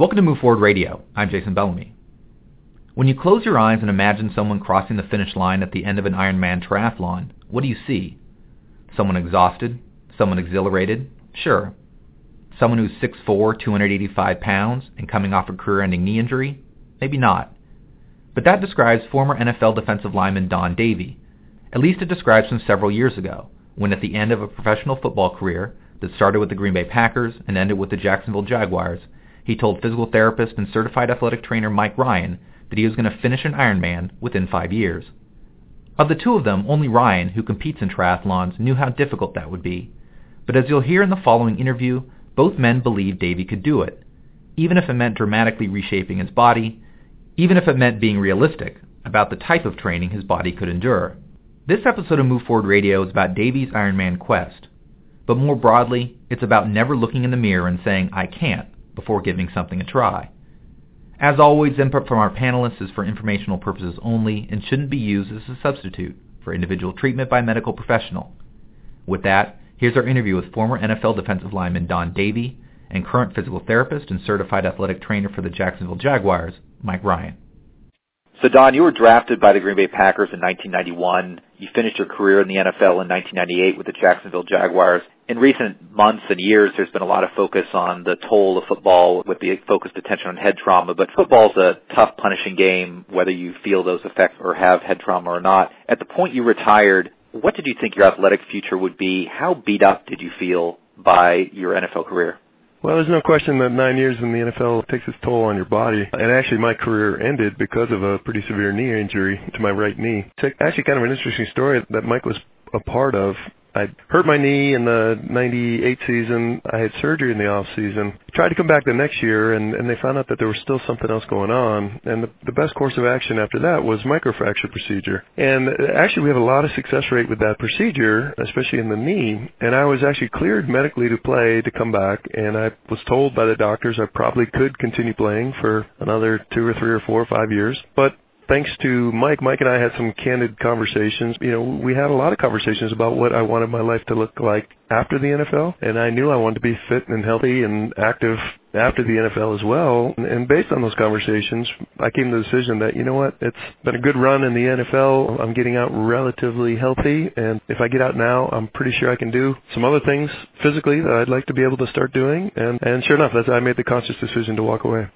Welcome to Move Forward Radio. I'm Jason Bellamy. When you close your eyes and imagine someone crossing the finish line at the end of an Ironman triathlon, what do you see? Someone exhausted? Someone exhilarated? Sure. Someone who's 6'4", 285 pounds, and coming off a career-ending knee injury? Maybe not. But that describes former NFL defensive lineman Don Davey. At least it describes him several years ago, when at the end of a professional football career that started with the Green Bay Packers and ended with the Jacksonville Jaguars, he told physical therapist and certified athletic trainer Mike Ryan that he was going to finish an Ironman within five years. Of the two of them, only Ryan, who competes in triathlons, knew how difficult that would be. But as you'll hear in the following interview, both men believed Davey could do it, even if it meant dramatically reshaping his body, even if it meant being realistic about the type of training his body could endure. This episode of Move Forward Radio is about Davey's Ironman quest. But more broadly, it's about never looking in the mirror and saying, I can't, before giving something a try. As always, input from our panelists is for informational purposes only and shouldn't be used as a substitute for individual treatment by a medical professional. With that, here's our interview with former NFL defensive lineman Don Davey and current physical therapist and certified athletic trainer for the Jacksonville Jaguars, Mike Ryan. So Don, you were drafted by the Green Bay Packers in 1991. You finished your career in the NFL in 1998 with the Jacksonville Jaguars. In recent months and years, there's been a lot of focus on the toll of football with the focused attention on head trauma, but football's a tough, punishing game, whether you feel those effects or have head trauma or not. At the point you retired, what did you think your athletic future would be? How beat up did you feel by your NFL career? Well, there's no question that nine years in the NFL takes its toll on your body. And actually, my career ended because of a pretty severe knee injury to my right knee. It's actually kind of an interesting story that Mike was a part of. I hurt my knee in the 98 season. I had surgery in the off season. Tried to come back the next year and, and they found out that there was still something else going on. And the, the best course of action after that was microfracture procedure. And uh, actually we have a lot of success rate with that procedure, especially in the knee. And I was actually cleared medically to play to come back and I was told by the doctors I probably could continue playing for another two or three or four or five years. But thanks to Mike, Mike and I had some candid conversations. You know, we had a lot of conversations about what I wanted my life to look like after the NFL, and I knew I wanted to be fit and healthy and active after the NFL as well. And based on those conversations, I came to the decision that, you know what, it's been a good run in the NFL. I'm getting out relatively healthy, and if I get out now, I'm pretty sure I can do some other things physically that I'd like to be able to start doing. And, and sure enough, that's, I made the conscious decision to walk away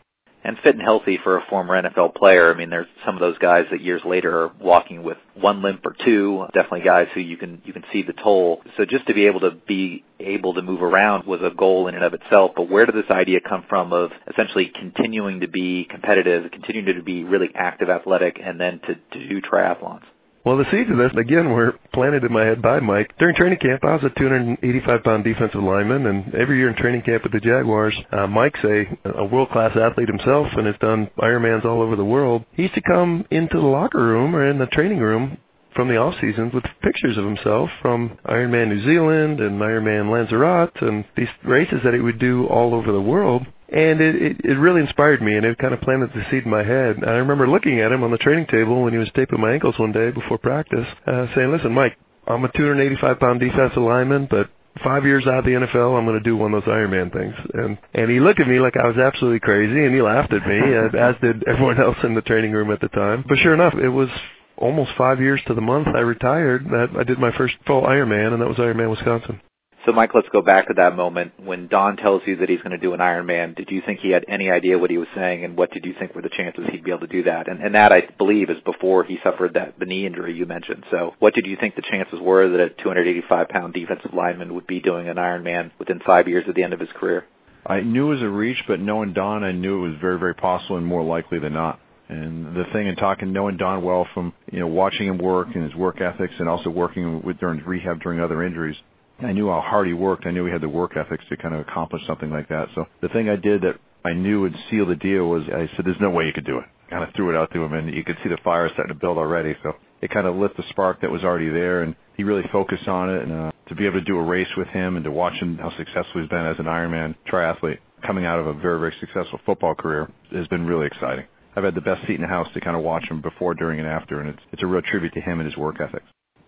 and fit and healthy for a former NFL player. I mean, there's some of those guys that years later are walking with one limp or two. Definitely guys who you can you can see the toll. So just to be able to be able to move around was a goal in and of itself. But where did this idea come from of essentially continuing to be competitive, continuing to be really active, athletic, and then to, to do triathlons? Well, the seeds of this, again, were planted in my head by Mike. During training camp, I was a 285-pound defensive lineman, and every year in training camp with the Jaguars, uh, Mike's a, a world-class athlete himself and has done Ironmans all over the world. He used to come into the locker room or in the training room from the off seasons with pictures of himself from Ironman New Zealand and Ironman Lanzarote and these races that he would do all over the world and it, it it really inspired me and it kind of planted the seed in my head. I remember looking at him on the training table when he was taping my ankles one day before practice, uh, saying, "Listen, Mike, I'm a 285 pound defensive lineman, but five years out of the NFL, I'm going to do one of those Ironman things." And and he looked at me like I was absolutely crazy, and he laughed at me, as did everyone else in the training room at the time. But sure enough, it was almost five years to the month I retired that I did my first full Ironman, and that was Ironman Wisconsin. So, Mike, let's go back to that moment when Don tells you that he's going to do an Ironman. Did you think he had any idea what he was saying, and what did you think were the chances he'd be able to do that? And, and that, I believe, is before he suffered that the knee injury you mentioned. So, what did you think the chances were that a 285-pound defensive lineman would be doing an Ironman within five years at the end of his career? I knew it was a reach, but knowing Don, I knew it was very, very possible and more likely than not. And the thing in talking, knowing Don well from you know watching him work and his work ethics, and also working with during rehab during other injuries, I knew how hard he worked. I knew he had the work ethics to kind of accomplish something like that. So the thing I did that I knew would seal the deal was I said, "There's no way you could do it." Kind of threw it out to him, and you could see the fire starting to build already. So it kind of lit the spark that was already there, and he really focused on it. And uh, to be able to do a race with him and to watch him how successful he's been as an Ironman triathlete, coming out of a very very successful football career, has been really exciting. I've had the best seat in the house to kind of watch him before, during, and after, and it's it's a real tribute to him and his work ethic.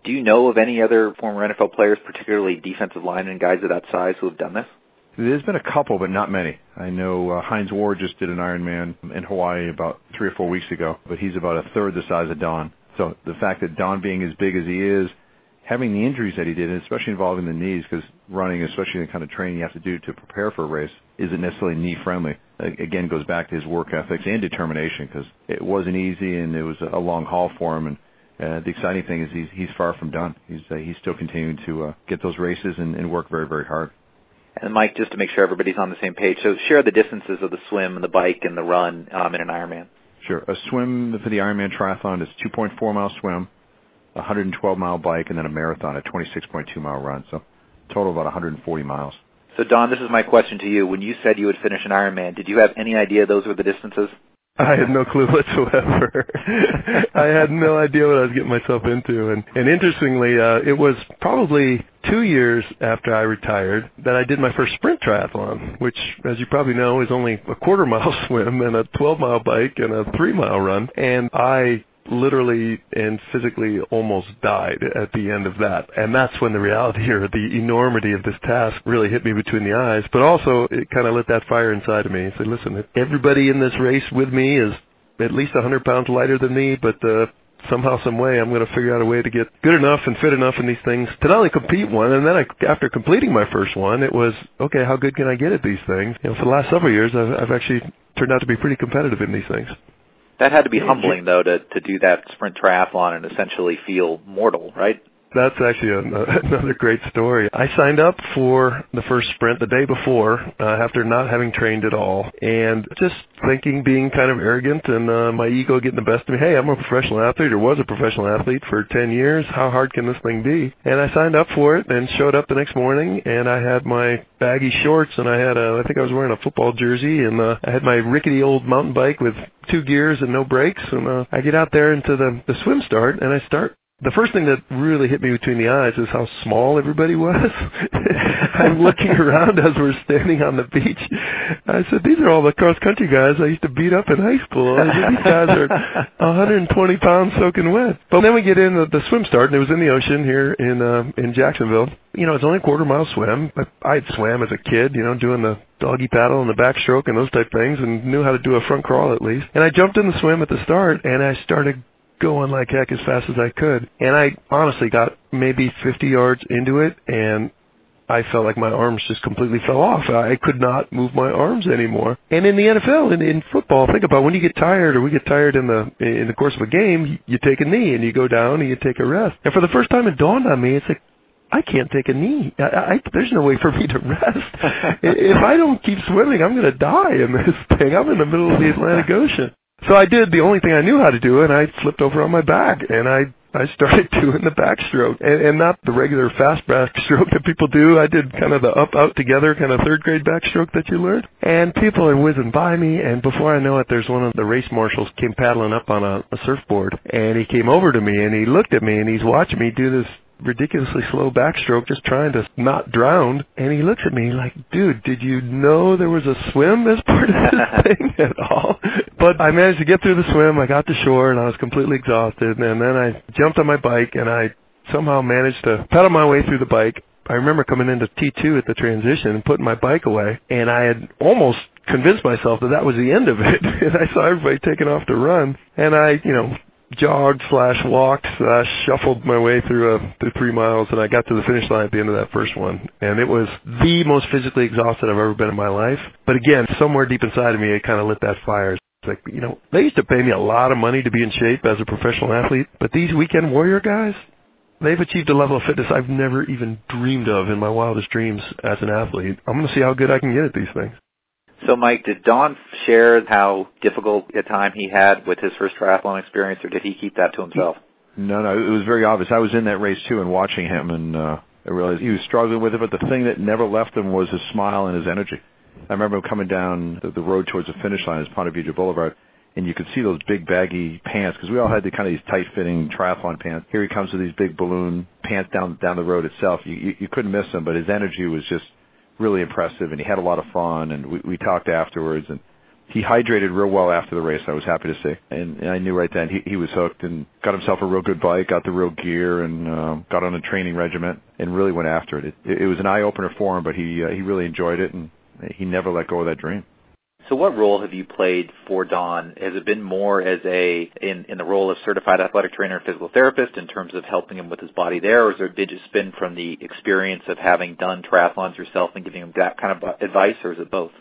Do you know of any other former NFL players, particularly defensive linemen, guys of that size, who have done this? There's been a couple, but not many. I know uh, Hines Ward just did an Ironman in Hawaii about three or four weeks ago, but he's about a third the size of Don. So the fact that Don being as big as he is, having the injuries that he did, and especially involving the knees, because running, especially the kind of training you have to do to prepare for a race, isn't necessarily knee friendly. Again, goes back to his work ethics and determination, because it wasn't easy and it was a long haul for him. And uh, the exciting thing is he's he's far from done. He's uh, he's still continuing to uh, get those races and, and work very very hard. And Mike, just to make sure everybody's on the same page, so share the distances of the swim and the bike and the run um, in an Ironman. Sure. A swim for the Ironman triathlon is 2.4 mile swim, 112 mile bike, and then a marathon, a 26.2 mile run. So total about 140 miles. So Don, this is my question to you. When you said you would finish an Ironman, did you have any idea those were the distances? I had no clue whatsoever. I had no idea what I was getting myself into. And, and interestingly, uh, it was probably two years after I retired that I did my first sprint triathlon, which, as you probably know, is only a quarter mile swim and a 12 mile bike and a three mile run. And I literally and physically almost died at the end of that. And that's when the reality or the enormity of this task really hit me between the eyes. But also it kind of lit that fire inside of me. I said, listen, everybody in this race with me is at least 100 pounds lighter than me, but uh, somehow, some way, I'm going to figure out a way to get good enough and fit enough in these things to not only compete one, and then I, after completing my first one, it was okay. How good can I get at these things? You know, for the last several years, I've, I've actually turned out to be pretty competitive in these things. That had to be humbling, though, to to do that sprint triathlon and essentially feel mortal, right? That's actually a, another great story. I signed up for the first sprint the day before uh, after not having trained at all and just thinking being kind of arrogant and uh, my ego getting the best of me. Hey, I'm a professional athlete or was a professional athlete for 10 years. How hard can this thing be? And I signed up for it and showed up the next morning and I had my baggy shorts and I had a, I think I was wearing a football jersey and uh, I had my rickety old mountain bike with two gears and no brakes and uh, I get out there into the, the swim start and I start the first thing that really hit me between the eyes is how small everybody was. I'm looking around as we're standing on the beach. I said, "These are all the cross country guys I used to beat up in high school. I said, These guys are 120 pounds soaking wet." But then we get in the, the swim start, and it was in the ocean here in uh, in Jacksonville. You know, it's only a quarter mile swim. But I had swam as a kid, you know, doing the doggy paddle and the backstroke and those type things, and knew how to do a front crawl at least. And I jumped in the swim at the start, and I started going like heck as fast as I could. And I honestly got maybe 50 yards into it and I felt like my arms just completely fell off. I could not move my arms anymore. And in the NFL, in, in football, think about when you get tired or we get tired in the in the course of a game, you take a knee and you go down and you take a rest. And for the first time, it dawned on me, it's like I can't take a knee. I, I, there's no way for me to rest. if I don't keep swimming, I'm going to die in this thing. I'm in the middle of the Atlantic Ocean. So I did the only thing I knew how to do, and I flipped over on my back, and I I started doing the backstroke, and, and not the regular fast backstroke that people do. I did kind of the up out together kind of third grade backstroke that you learned. And people are whizzing by me, and before I know it, there's one of the race marshals came paddling up on a, a surfboard, and he came over to me, and he looked at me, and he's watching me do this ridiculously slow backstroke just trying to not drown and he looks at me like dude did you know there was a swim as part of this thing at all but i managed to get through the swim. I got to shore and i was completely exhausted. And then i jumped on my bike and i somehow managed to pedal my way through the bike. I remember coming into t2 at the transition and putting my bike away and i had almost convinced myself that that was the end of it. And i saw everybody taking off to run and i you know jogged slash walked slash shuffled my way through uh, through three miles and I got to the finish line at the end of that first one. And it was the most physically exhausted I've ever been in my life. But again somewhere deep inside of me it kind of lit that fire it's like you know they used to pay me a lot of money to be in shape as a professional athlete but these weekend warrior guys they've achieved a level of fitness I've never even dreamed of in my wildest dreams as an athlete I'm going to see how good I can get at these things so, Mike, did Don share how difficult a time he had with his first triathlon experience, or did he keep that to himself? No, no, it was very obvious. I was in that race too and watching him, and uh, I realized he was struggling with it. But the thing that never left him was his smile and his energy. I remember coming down the, the road towards the finish line as Ponte Vedra Boulevard, and you could see those big baggy pants because we all had the kind of these tight-fitting triathlon pants. Here he comes with these big balloon pants down down the road itself. You, you you couldn't miss him, but his energy was just really impressive, and he had a lot of fun. And we, we talked afterwards, and he hydrated real well after the race. I was happy to see, and, and I knew right then he, he was hooked and got himself a real good bike, got the real gear, and uh, got on a training regiment, and really went after it. It, it was an eye opener for him, but he uh, he really enjoyed it, and he never let go of that dream. So what role have you played for Don? Has it been more as a in, in the role of certified athletic trainer and physical therapist in terms of helping him with his body there, or has it just been from the experience of having done triathlons yourself and giving him that kind of advice, or is it both?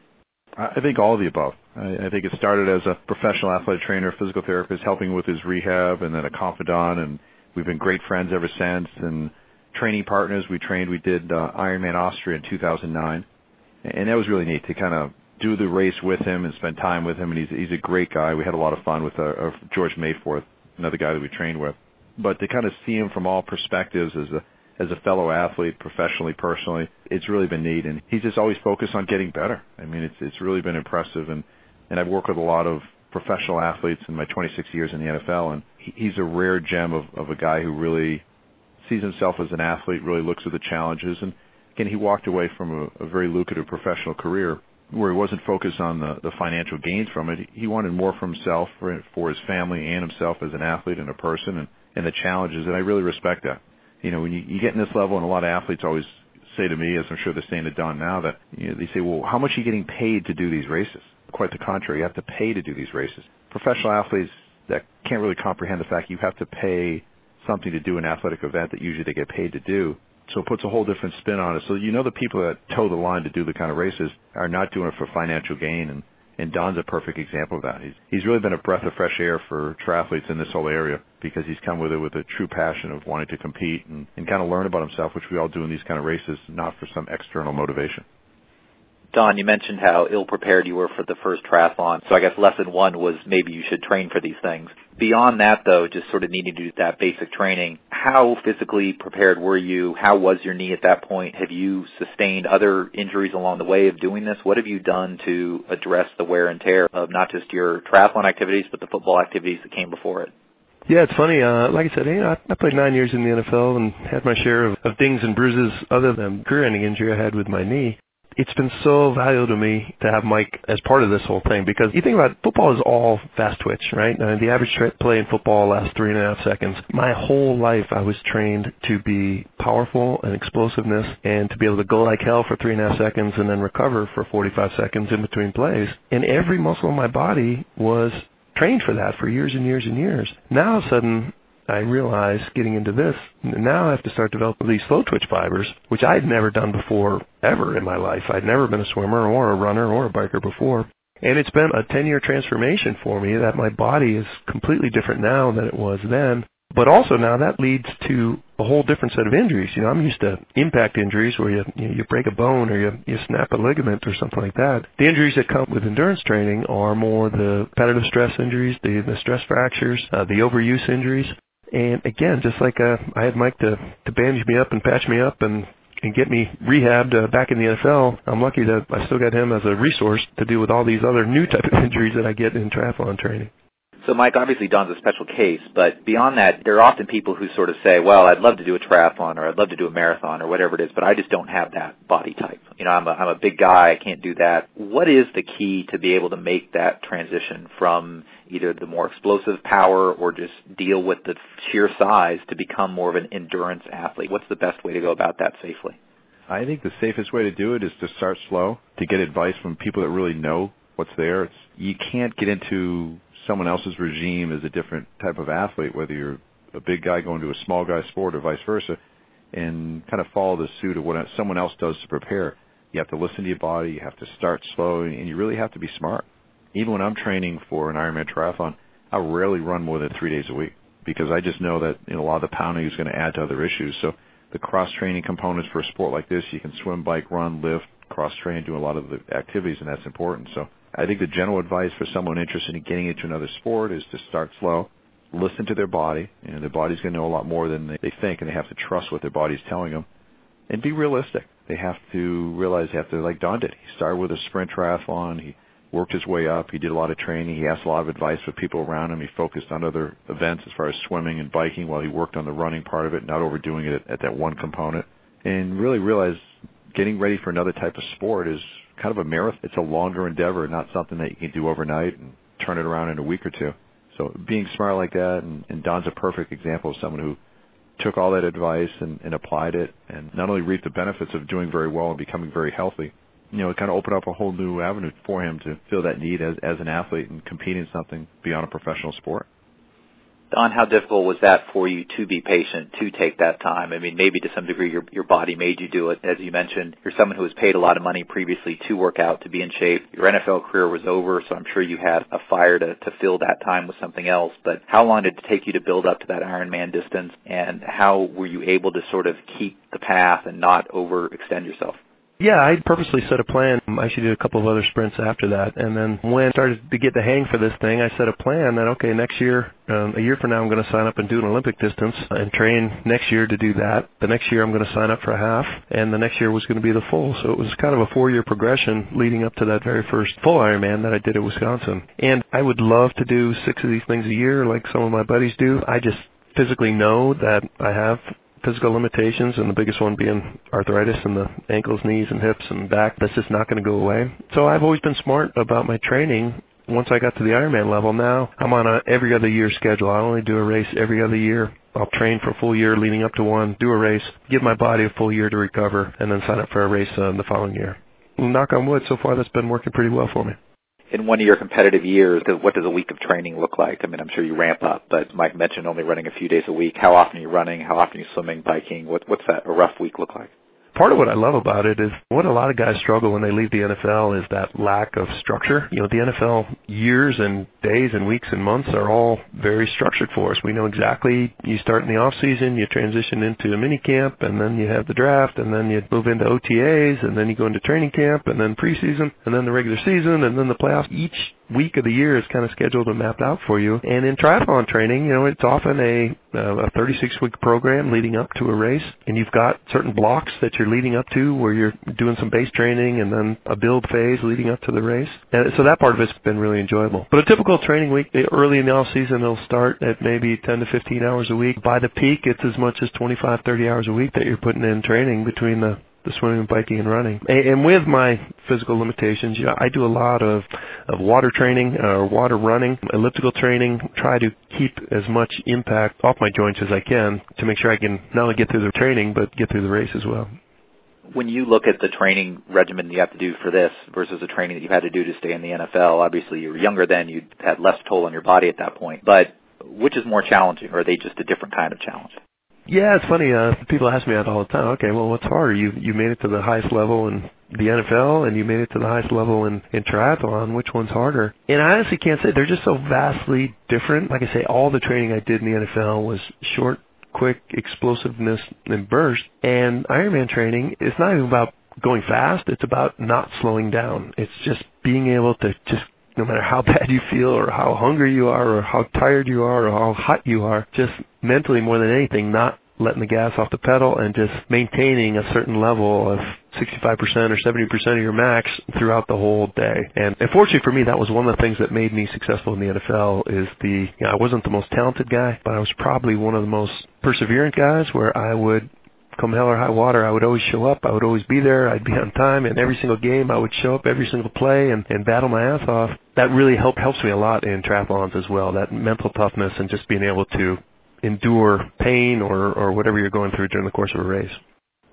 I think all of the above. I, I think it started as a professional athletic trainer, physical therapist, helping with his rehab, and then a confidant, and we've been great friends ever since. And training partners, we trained. We did uh, Ironman Austria in 2009, and that was really neat to kind of do the race with him and spend time with him. And he's he's a great guy. We had a lot of fun with uh, uh, George Mayforth, another guy that we trained with. But to kind of see him from all perspectives as a as a fellow athlete, professionally, personally, it's really been neat. And he's just always focused on getting better. I mean, it's it's really been impressive. And and I've worked with a lot of professional athletes in my 26 years in the NFL, and he's a rare gem of of a guy who really sees himself as an athlete, really looks at the challenges, and again, he walked away from a, a very lucrative professional career where he wasn't focused on the, the financial gains from it. He wanted more for himself, for, for his family, and himself as an athlete and a person, and, and the challenges. And I really respect that. You know, when you, you get in this level, and a lot of athletes always say to me, as I'm sure they're saying to Don now, that you know, they say, "Well, how much are you getting paid to do these races?" Quite the contrary, you have to pay to do these races. Professional athletes that can't really comprehend the fact you have to pay something to do an athletic event that usually they get paid to do it puts a whole different spin on it. So you know the people that toe the line to do the kind of races are not doing it for financial gain, and Don's a perfect example of that. He's really been a breath of fresh air for triathletes in this whole area because he's come with it with a true passion of wanting to compete and kind of learn about himself, which we all do in these kind of races, not for some external motivation. Don, you mentioned how ill prepared you were for the first triathlon. So I guess lesson one was maybe you should train for these things. Beyond that, though, just sort of needing to do that basic training, how physically prepared were you? How was your knee at that point? Have you sustained other injuries along the way of doing this? What have you done to address the wear and tear of not just your triathlon activities, but the football activities that came before it? Yeah, it's funny. Uh, like I said, you know, I, I played nine years in the NFL and had my share of, of dings and bruises other than career-ending injury I had with my knee it's been so valuable to me to have Mike as part of this whole thing because you think about it, football is all fast twitch, right? Uh, the average play in football lasts three and a half seconds. My whole life I was trained to be powerful and explosiveness and to be able to go like hell for three and a half seconds and then recover for 45 seconds in between plays. And every muscle in my body was trained for that for years and years and years. Now all of a sudden I realized getting into this, now I have to start developing these slow twitch fibers, which I had never done before ever in my life. I'd never been a swimmer or a runner or a biker before. And it's been a 10 year transformation for me that my body is completely different now than it was then. But also now that leads to a whole different set of injuries. You know, I'm used to impact injuries where you you, know, you break a bone or you you snap a ligament or something like that. The injuries that come with endurance training are more the repetitive stress injuries, the the stress fractures, uh, the overuse injuries. And again, just like uh, I had Mike to to bandage me up and patch me up and and get me rehabbed uh, back in the NFL, I'm lucky that I still got him as a resource to deal with all these other new type of injuries that I get in triathlon training. So, Mike, obviously Don's a special case, but beyond that, there are often people who sort of say, well, I'd love to do a triathlon or I'd love to do a marathon or whatever it is, but I just don't have that body type. You know, I'm a, I'm a big guy. I can't do that. What is the key to be able to make that transition from either the more explosive power or just deal with the sheer size to become more of an endurance athlete? What's the best way to go about that safely? I think the safest way to do it is to start slow, to get advice from people that really know what's there. It's, you can't get into someone else's regime as a different type of athlete, whether you're a big guy going to a small guy sport or vice versa, and kind of follow the suit of what someone else does to prepare. You have to listen to your body. You have to start slow, and you really have to be smart. Even when I'm training for an Ironman triathlon, I rarely run more than three days a week because I just know that you know, a lot of the pounding is going to add to other issues. So the cross training components for a sport like this, you can swim, bike, run, lift, cross train, do a lot of the activities, and that's important. So I think the general advice for someone interested in getting into another sport is to start slow, listen to their body. Know, their body's going to know a lot more than they think, and they have to trust what their body's telling them, and be realistic. they have to realize they have to, like Don did. He started with a sprint triathlon. He worked his way up. He did a lot of training. He asked a lot of advice with people around him. He focused on other events as far as swimming and biking while he worked on the running part of it, not overdoing it at, at that one component. And really realized getting ready for another type of sport is kind of a marathon. It's a longer endeavor, not something that you can do overnight and turn it around in a week or two. So being smart like that, and, and Don's a perfect example of someone who took all that advice and, and applied it, and not only reaped the benefits of doing very well and becoming very healthy, you know, it kind of opened up a whole new avenue for him to fill that need as as an athlete and compete in something beyond a professional sport. Don, how difficult was that for you to be patient, to take that time? I mean, maybe to some degree your your body made you do it. As you mentioned, you're someone who was paid a lot of money previously to work out, to be in shape. Your NFL career was over, so I'm sure you had a fire to, to fill that time with something else. But how long did it take you to build up to that Ironman distance, and how were you able to sort of keep the path and not overextend yourself? Yeah, I purposely set a plan. I actually did a couple of other sprints after that, and then when I started to get the hang for this thing, I set a plan that okay, next year, um, a year from now, I'm going to sign up and do an Olympic distance and train next year to do that. The next year, I'm going to sign up for a half, and the next year was going to be the full. So it was kind of a four-year progression leading up to that very first full Ironman that I did at Wisconsin. And I would love to do six of these things a year, like some of my buddies do. I just physically know that I have physical limitations, and the biggest one being arthritis in the ankles, knees, and hips and back. That's just not going to go away. So I've always been smart about my training. Once I got to the Ironman level, now I'm on a every other year schedule. I only do a race every other year. I'll train for a full year leading up to one, do a race, give my body a full year to recover, and then sign up for a race uh, the following year. Knock on wood, so far that's been working pretty well for me in one of your competitive years, what does a week of training look like? I mean, I'm sure you ramp up, but Mike mentioned only running a few days a week. How often are you running? How often are you swimming, biking? What, what's that a rough week look like? Part of what I love about it is what a lot of guys struggle when they leave the NFL is that lack of structure. You know, the NFL years and days and weeks and months are all very structured for us. We know exactly you start in the off season, you transition into a mini camp, and then you have the draft, and then you move into OTAs, and then you go into training camp, and then preseason, and then the regular season, and then the playoffs. Each week of the year is kind of scheduled and mapped out for you. And in triathlon training, you know, it's often a uh, a 36 week program leading up to a race, and you've got certain blocks that you're leading up to where you're doing some base training and then a build phase leading up to the race. And so that part of it's been really enjoyable. But a typical training week, eh, early in the off season, it'll start at maybe 10 to 15 hours a week. By the peak, it's as much as 25, 30 hours a week that you're putting in training between the the swimming, biking, and running. And, and with my physical limitations, you know, I do a lot of, of water training or uh, water running, elliptical training, try to keep as much impact off my joints as I can to make sure I can not only get through the training, but get through the race as well. When you look at the training regimen you have to do for this versus the training that you had to do to stay in the NFL, obviously you were younger then, you had less toll on your body at that point. But which is more challenging, or are they just a different kind of challenge? Yeah, it's funny. Uh, people ask me that all the time. Okay, well, what's harder? You you made it to the highest level in the NFL, and you made it to the highest level in in triathlon. Which one's harder? And I honestly can't say. They're just so vastly different. Like I say, all the training I did in the NFL was short, quick, explosiveness, and burst. And Ironman training is not even about going fast. It's about not slowing down. It's just being able to just no matter how bad you feel or how hungry you are or how tired you are or how hot you are, just mentally more than anything, not letting the gas off the pedal and just maintaining a certain level of 65% or 70% of your max throughout the whole day. And unfortunately for me, that was one of the things that made me successful in the NFL is the, you know, I wasn't the most talented guy, but I was probably one of the most perseverant guys where I would come hell or high water, I would always show up. I would always be there. I'd be on time. And every single game, I would show up every single play and, and battle my ass off. That really help, helps me a lot in triathlons as well. That mental toughness and just being able to endure pain or, or whatever you're going through during the course of a race.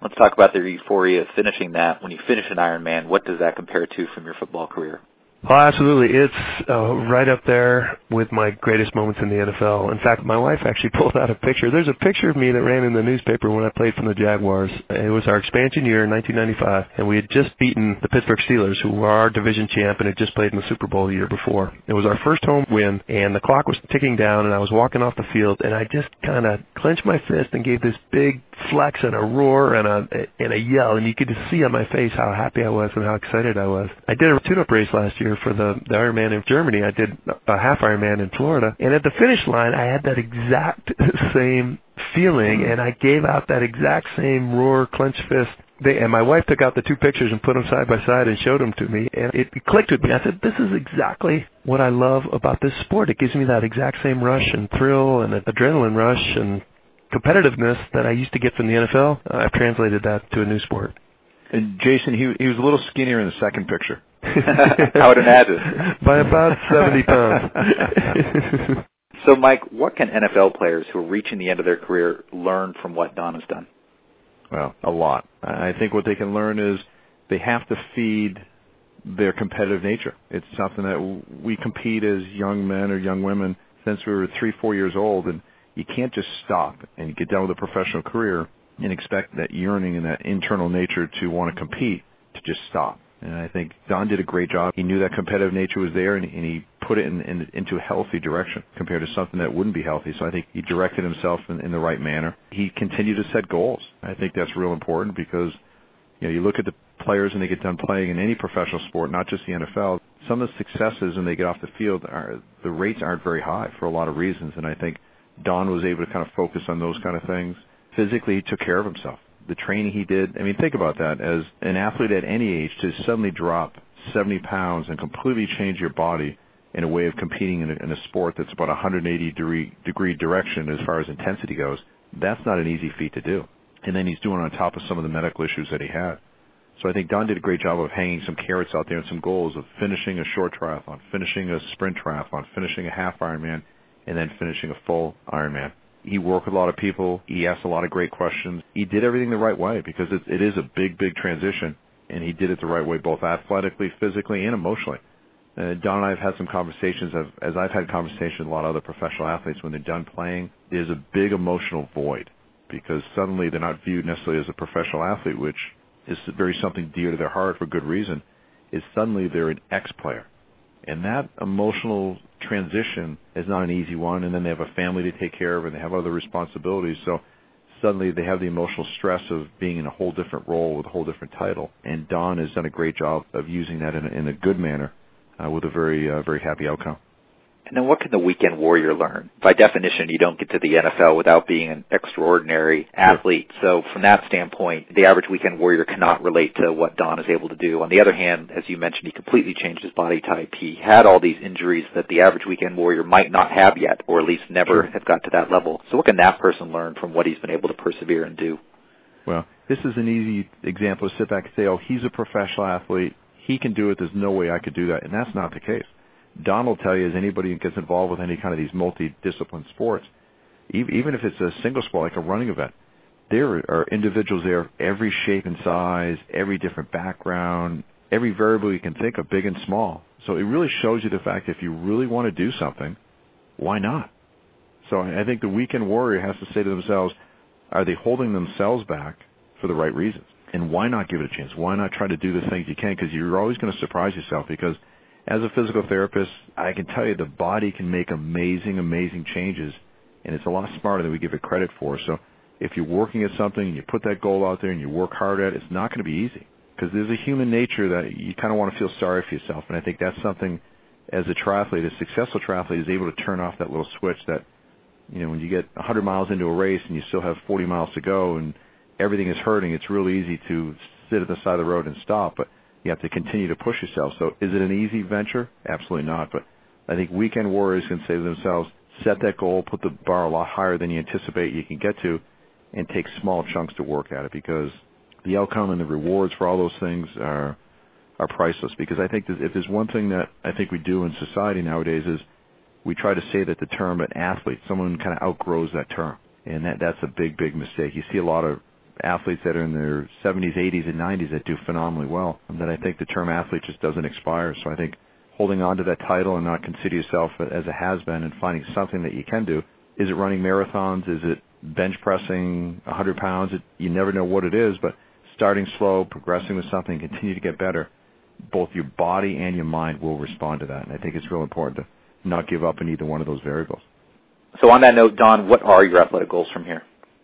Let's talk about the euphoria of finishing that. When you finish an Ironman, what does that compare to from your football career? Oh, absolutely. It's uh, right up there with my greatest moments in the NFL. In fact, my wife actually pulled out a picture. There's a picture of me that ran in the newspaper when I played for the Jaguars. It was our expansion year in 1995, and we had just beaten the Pittsburgh Steelers, who were our division champ and had just played in the Super Bowl the year before. It was our first home win, and the clock was ticking down, and I was walking off the field, and I just kind of clenched my fist and gave this big flex and a roar and a and a yell, and you could just see on my face how happy I was and how excited I was. I did a tune-up race last year for the the Ironman in Germany. I did a half Ironman in Florida, and at the finish line, I had that exact same feeling, hmm. and I gave out that exact same roar, clenched fist they, and my wife took out the two pictures and put them side by side and showed them to me, and it clicked with me. I said, "This is exactly what I love about this sport. It gives me that exact same rush and thrill and adrenaline rush and competitiveness that I used to get from the NFL, uh, I've translated that to a new sport. And Jason, he he was a little skinnier in the second picture. I would imagine. By about 70 pounds. so, Mike, what can NFL players who are reaching the end of their career learn from what Don has done? Well, a lot. I think what they can learn is they have to feed their competitive nature. It's something that we compete as young men or young women since we were three, four years old, and you can't just stop and get done with a professional career and expect that yearning and that internal nature to want to compete to just stop. And I think Don did a great job. He knew that competitive nature was there, and, and he put it in, in, into a healthy direction compared to something that wouldn't be healthy. So I think he directed himself in, in the right manner. He continued to set goals. I think that's real important because you know you look at the players and they get done playing in any professional sport, not just the NFL. Some of the successes when they get off the field are the rates aren't very high for a lot of reasons, and I think Don was able to kind of focus on those kind of things. Physically, he took care of himself. The training he did, I mean, think about that. As an athlete at any age, to suddenly drop 70 pounds and completely change your body in a way of competing in a, in a sport that's about 180 degree, degree direction as far as intensity goes, that's not an easy feat to do. And then he's doing it on top of some of the medical issues that he had. So I think Don did a great job of hanging some carrots out there and some goals of finishing a short triathlon, finishing a sprint triathlon, finishing a half Ironman, and then finishing a full Ironman. He worked with a lot of people. He asked a lot of great questions. He did everything the right way because it, it is a big, big transition, and he did it the right way, both athletically, physically, and emotionally. Uh, Don and I have had some conversations, of, as I've had conversations with a lot of other professional athletes when they're done playing. There's a big emotional void because suddenly they're not viewed necessarily as a professional athlete, which is very something dear to their heart for good reason. Is suddenly they're an ex-player, and that emotional transition is not an easy one. And then they have a family to take care of, and they have other responsibilities. So suddenly they have the emotional stress of being in a whole different role with a whole different title. And Don has done a great job of using that in a, in a good manner uh, with a very uh, very happy outcome. And then what can the weekend warrior learn? By definition, you don't get to the NFL without being an extraordinary athlete. So from that standpoint, the average weekend warrior cannot relate to what Don is able to do. On the other hand, as you mentioned, he completely changed his body type. He had all these injuries that the average weekend warrior might not have yet, or at least never have got to that level. So what can that person learn from what he's been able to persevere and do? Well, this is an easy example to sit back and say, oh, he's a professional athlete. He can do it. There's no way I could do that. And that's not the case. Don will tell you, as anybody who gets involved with any kind of these multi-discipline sports, even if it's a single sport like a running event, there are individuals there, of every shape and size, every different background, every variable you can think of, big and small. So it really shows you the fact that if you really want to do something, why not? So I think the weekend warrior has to say to themselves, are they holding themselves back for the right reasons? And why not give it a chance? Why not try to do the things you can? Because you're always going to surprise yourself because – as a physical therapist, I can tell you the body can make amazing, amazing changes, and it's a lot smarter than we give it credit for. So if you're working at something and you put that goal out there and you work hard at it, it's not going to be easy because there's a human nature that you kind of want to feel sorry for yourself, and I think that's something as a triathlete, a successful triathlete is able to turn off that little switch that, you know, when you get 100 miles into a race and you still have 40 miles to go and everything is hurting, it's really easy to sit at the side of the road and stop. But you have to continue to push yourself. So is it an easy venture? Absolutely not. But I think weekend warriors can say to themselves, set that goal, put the bar a lot higher than you anticipate you can get to, and take small chunks to work at it because the outcome and the rewards for all those things are are priceless. Because I think if there's one thing that I think we do in society nowadays is we try to say that the term an athlete, someone kind of outgrows that term, and that that's a big big mistake. You see a lot of athletes that are in their 70s, 80s, and 90s that do phenomenally well. And that I think the term athlete just doesn't expire. So I think holding on to that title and not consider yourself as a has-been and finding something that you can do. Is it running marathons? Is it bench pressing 100 pounds? It, you never know what it is, but starting slow, progressing with something, continue to get better. Both your body and your mind will respond to that. And I think it's real important to not give up in either one of those variables. So on that note, Don, what are your athletic goals from here?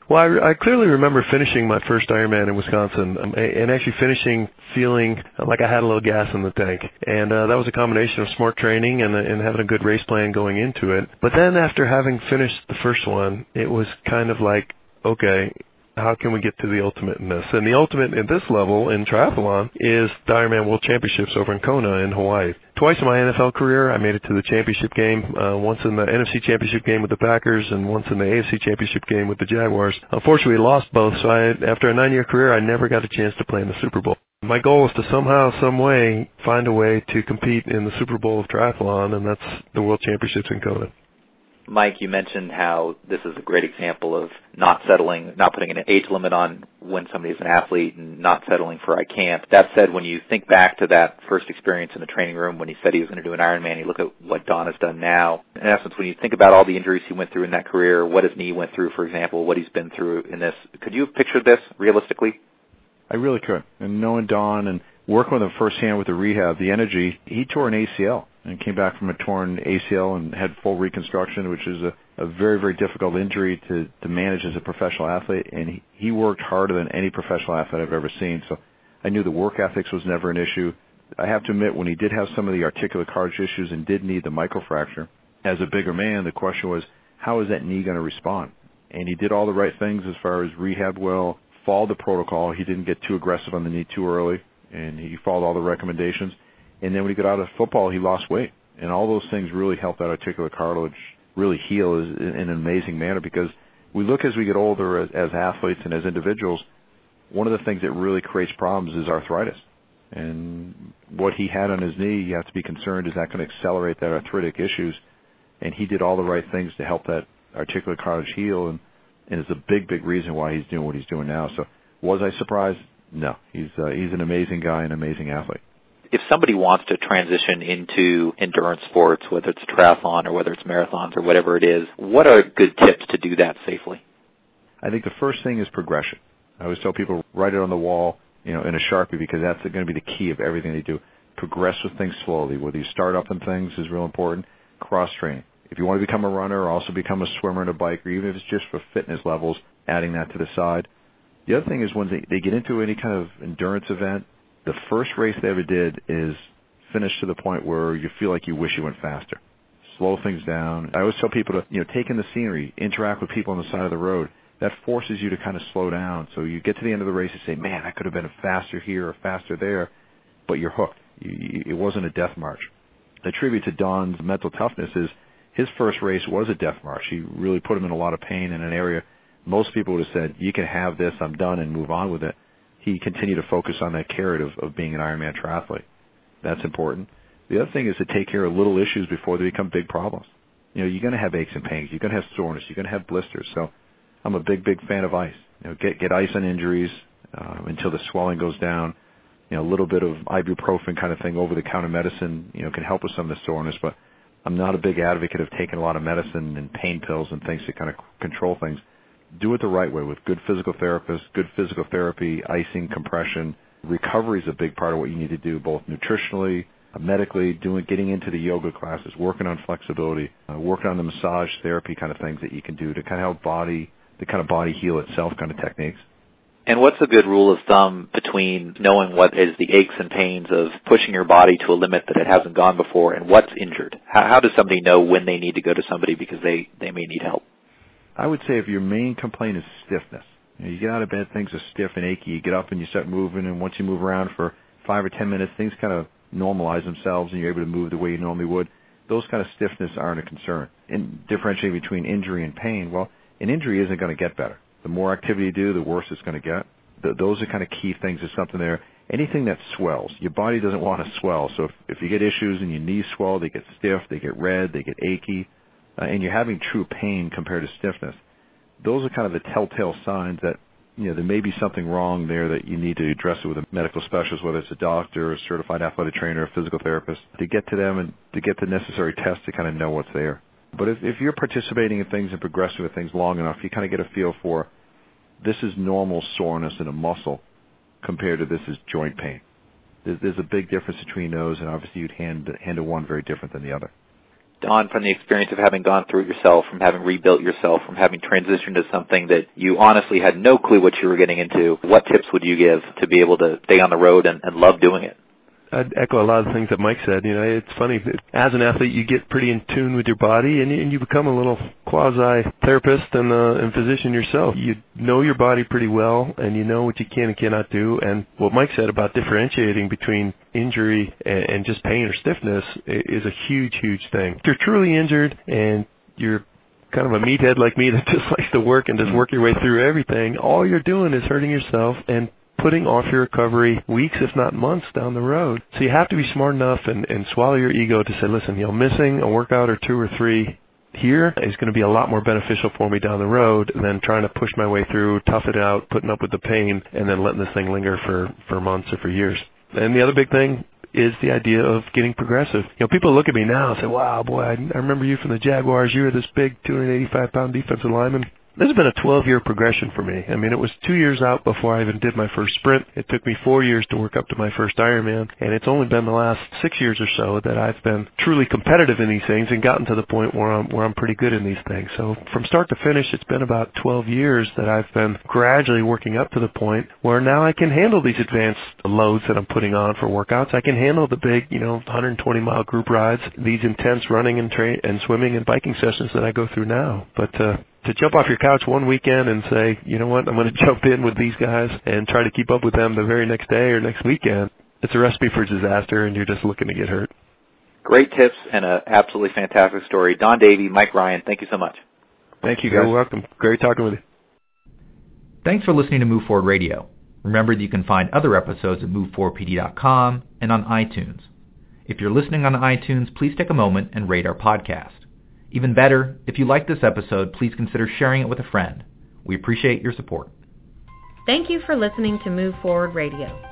Well, I, I clearly remember finishing my first Ironman in Wisconsin, um, and actually finishing feeling like I had a little gas in the tank. And uh, that was a combination of smart training and, and having a good race plan going into it. But then after having finished the first one, it was kind of like, okay, how can we get to the ultimate in this? And the ultimate in this level in triathlon is the Ironman World Championships over in Kona in Hawaii. Twice in my NFL career, I made it to the championship game. Uh, once in the NFC championship game with the Packers, and once in the AFC championship game with the Jaguars. Unfortunately, lost both. So I, after a nine-year career, I never got a chance to play in the Super Bowl. My goal is to somehow, some way, find a way to compete in the Super Bowl of triathlon, and that's the World Championships in Kona. Mike, you mentioned how this is a great example of not settling, not putting an age limit on when somebody is an athlete and not settling for I can't. That said, when you think back to that first experience in the training room when he said he was going to do an Ironman, you look at what Don has done now. In essence, when you think about all the injuries he went through in that career, what his knee went through, for example, what he's been through in this, could you have pictured this realistically? I really could. And knowing Don and working with him firsthand with the rehab, the energy, he tore an ACL and came back from a torn ACL and had full reconstruction, which is a, a very, very difficult injury to, to manage as a professional athlete. And he, he worked harder than any professional athlete I've ever seen. So I knew the work ethics was never an issue. I have to admit, when he did have some of the articular cartilage issues and did need the microfracture, as a bigger man, the question was, how is that knee going to respond? And he did all the right things as far as rehab well, followed the protocol. He didn't get too aggressive on the knee too early, and he followed all the recommendations and then when he got out of football, he lost weight. And all those things really helped that articular cartilage really heal in an amazing manner because we look as we get older as, as athletes and as individuals, one of the things that really creates problems is arthritis. And what he had on his knee, you have to be concerned, is that going to accelerate that arthritic issues? And he did all the right things to help that articular cartilage heal, and, and it's a big, big reason why he's doing what he's doing now. So was I surprised? No. He's uh, he's an amazing guy, an amazing athlete if somebody wants to transition into endurance sports, whether it's triathlon or whether it's marathons or whatever it is, what are good tips to do that safely? I think the first thing is progression. I always tell people write it on the wall, you know, in a sharpie because that's going to be the key of everything they do. Progress with things slowly. Whether you start up in things is real important. Cross training. If you want to become a runner or also become a swimmer and a biker, even if it's just for fitness levels, adding that to the side. The other thing is when they, they get into any kind of endurance event, the first race they ever did is finish to the point where you feel like you wish you went faster. Slow things down. I always tell people to, you know, take in the scenery, interact with people on the side of the road. That forces you to kind of slow down. So you get to the end of the race and say, man, I could have been faster here or faster there, but you're hooked. You, you, it wasn't a death march. The tribute to Don's mental toughness is his first race was a death march. He really put him in a lot of pain in an area most people would have said, you can have this, I'm done, and move on with it he continued to focus on that carrot of, of being an Ironman triathlete. That's important. The other thing is to take care of little issues before they become big problems. You know, you're going to have aches and pains. You're going to have soreness. You're going to have blisters. So I'm a big, big fan of ice. You know, get get ice on injuries uh, until the swelling goes down. You know, a little bit of ibuprofen kind of thing, over-the-counter medicine, you know, can help with some of the soreness. But I'm not a big advocate of taking a lot of medicine and pain pills and things to kind of control things do it the right way with good physical therapists, good physical therapy, icing, compression. Recovery is a big part of what you need to do, both nutritionally, medically, doing getting into the yoga classes, working on flexibility, uh, working on the massage therapy kind of things that you can do to kind of help body the kind of body heal itself kind of techniques. And what's a good rule of thumb between knowing what is the aches and pains of pushing your body to a limit that it hasn't gone before and what's injured? How, how does somebody know when they need to go to somebody because they, they may need help? I would say if your main complaint is stiffness, you, know, you get out of bed, things are stiff and achy. You get up and you start moving, and once you move around for five or ten minutes, things kind of normalize themselves, and you're able to move the way you normally would. Those kind of stiffness aren't a concern. And differentiating between injury and pain, well, an injury isn't going to get better. The more activity you do, the worse it's going to get. The, those are kind of key things. Is something there. Anything that swells, your body doesn't want to swell. So if, if you get issues and your knees swell, they get stiff, they get red, they get achy Uh, and you're having true pain compared to stiffness, those are kind of the telltale signs that you know there may be something wrong there that you need to address it with a medical specialist, whether it's a doctor, a certified athletic trainer, a physical therapist, to get to them and to get the necessary tests to kind of know what's there. But if, if you're participating in things and progressing with things long enough, you kind of get a feel for this is normal soreness in a muscle compared to this is joint pain. There's, there's a big difference between those, and obviously you'd hand, handle one very different than the other. Don, from the experience of having gone through it yourself, from having rebuilt yourself, from having transitioned to something that you honestly had no clue what you were getting into, what tips would you give to be able to stay on the road and, and love doing it? I'd echo a lot of the things that Mike said. You know, it's funny as an athlete, you get pretty in tune with your body, and you, and you become a little quasi therapist and, uh, and physician yourself. You know your body pretty well, and you know what you can and cannot do. And what Mike said about differentiating between injury and, and just pain or stiffness is a huge, huge thing. If you're truly injured and you're kind of a meathead like me that just likes to work and just work your way through everything, all you're doing is hurting yourself and putting off your recovery weeks, if not months, down the road. So you have to be smart enough and, and swallow your ego to say, listen, you know, missing a workout or two or three here is going to be a lot more beneficial for me down the road than trying to push my way through, tough it out, putting up with the pain, and then letting this thing linger for, for months or for years. And the other big thing is the idea of getting progressive. You know, people look at me now and say, wow, boy, I, I remember you from the Jaguars. You were this big 285 pound defensive lineman this has been a 12-year progression for me. I mean, it was two years out before I even did my first sprint. It took me four years to work up to my first Ironman, and it's only been the last six years or so that I've been truly competitive in these things and gotten to the point where I'm where I'm pretty good in these things. So from start to finish, it's been about 12 years that I've been gradually working up to the point where now I can handle these advanced loads that I'm putting on for workouts. I can handle the big, you know, 120 mile group rides, these intense running and train and swimming and biking sessions that I go through now. But uh, to jump off your couch one weekend and say, you know what, I'm going to jump in with these guys and try to keep up with them the very next day or next weekend, it's a recipe for disaster, and you're just looking to get hurt. Great tips and an absolutely fantastic story. Don Davey, Mike Ryan, thank you so much. Thank you, guys. You're welcome. Great talking with you. Thanks for listening to Move Forward Radio. Remember that you can find other episodes at moveforwardpt.com and on iTunes. If you're listening on iTunes, please take a moment and rate our podcast. Even better, if you like this episode, please consider sharing it with a friend. We appreciate your support. Thank you for listening to Move Forward Radio.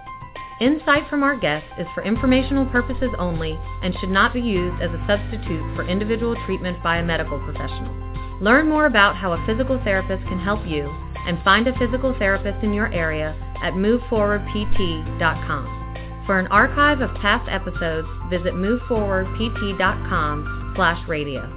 Insight from our guests is for informational purposes only and should not be used as a substitute for individual treatment by a medical professional. Learn more about how a physical therapist can help you and find a physical therapist in your area at moveforwardpt.com. For an archive of past episodes, visit moveforwardpt.com slash radio.